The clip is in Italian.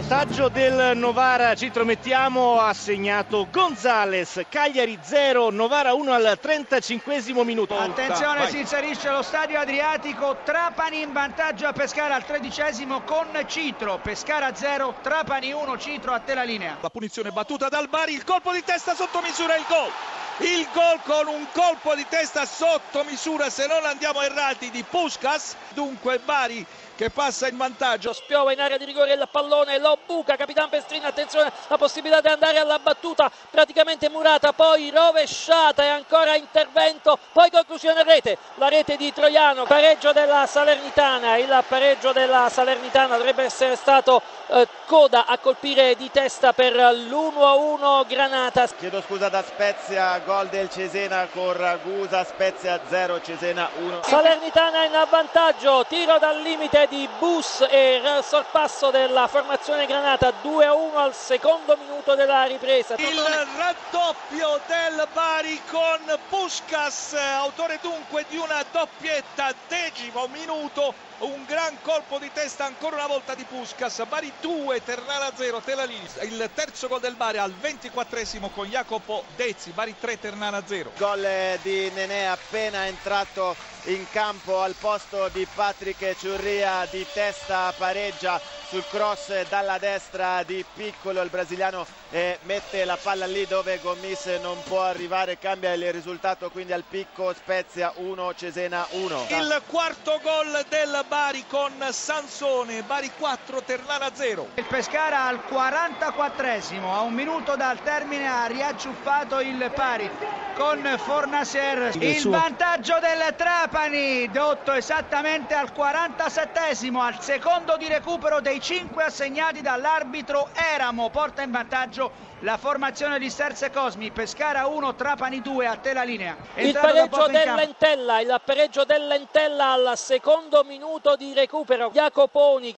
vantaggio del Novara, ci intromettiamo, ha segnato Gonzales, Cagliari 0, Novara 1 al 35 minuto. Attenzione, Vai. si inserisce lo stadio Adriatico, Trapani in vantaggio a Pescara al tredicesimo con Citro, Pescara 0, Trapani 1, Citro a te la linea. La punizione battuta dal Bari, il colpo di testa sotto misura, il gol. Il gol con un colpo di testa sotto misura, se non andiamo errati, di Puskas. Dunque Bari che passa in vantaggio. Spiova in area di rigore il pallone, lo buca, Capitan Pestrini, attenzione, la possibilità di andare alla battuta, praticamente murata, poi rovesciata e ancora intervento, poi conclusione rete, la rete di Troiano, pareggio della Salernitana, il pareggio della Salernitana dovrebbe essere stato eh, Coda a colpire di testa per l'1-1 Granata. Chiedo scusa da Spezia, gol del Cesena con Ragusa, Spezia 0, Cesena 1. Salernitana in avvantaggio, tiro dal limite di Bus e sorpasso della formazione Granata 2-1 al secondo minuto della ripresa. Il raddoppio del Bari con Puskas, autore dunque di una doppietta, decimo minuto, un gran colpo di testa ancora una volta di Puskas, Bari 2, Ternana 0, Telalini. Il terzo gol del Bari al 24esimo con Jacopo Dezzi, Bari 3, Ternana 0. Gol di Nenè appena entrato in campo al posto di Patrick Ciurria di testa pareggia sul cross dalla destra di Piccolo il brasiliano eh, mette la palla lì dove Gomis non può arrivare. Cambia il risultato quindi al picco Spezia 1 Cesena 1 il quarto gol del Bari con Sansone Bari 4 Ternana 0 il Pescara al 44esimo a un minuto dal termine ha riacciuffato il pari con Fornaser il vantaggio del Trapani dotto esattamente al 47esimo al secondo di recupero dei 5 assegnati dall'arbitro Eramo. Porta in vantaggio la formazione di Sterze Cosmi. Pescara 1 Trapani 2 a te la linea. Il pareggio dell'Entella il pareggio dell'Entella al secondo minuto di recupero. Jacoponi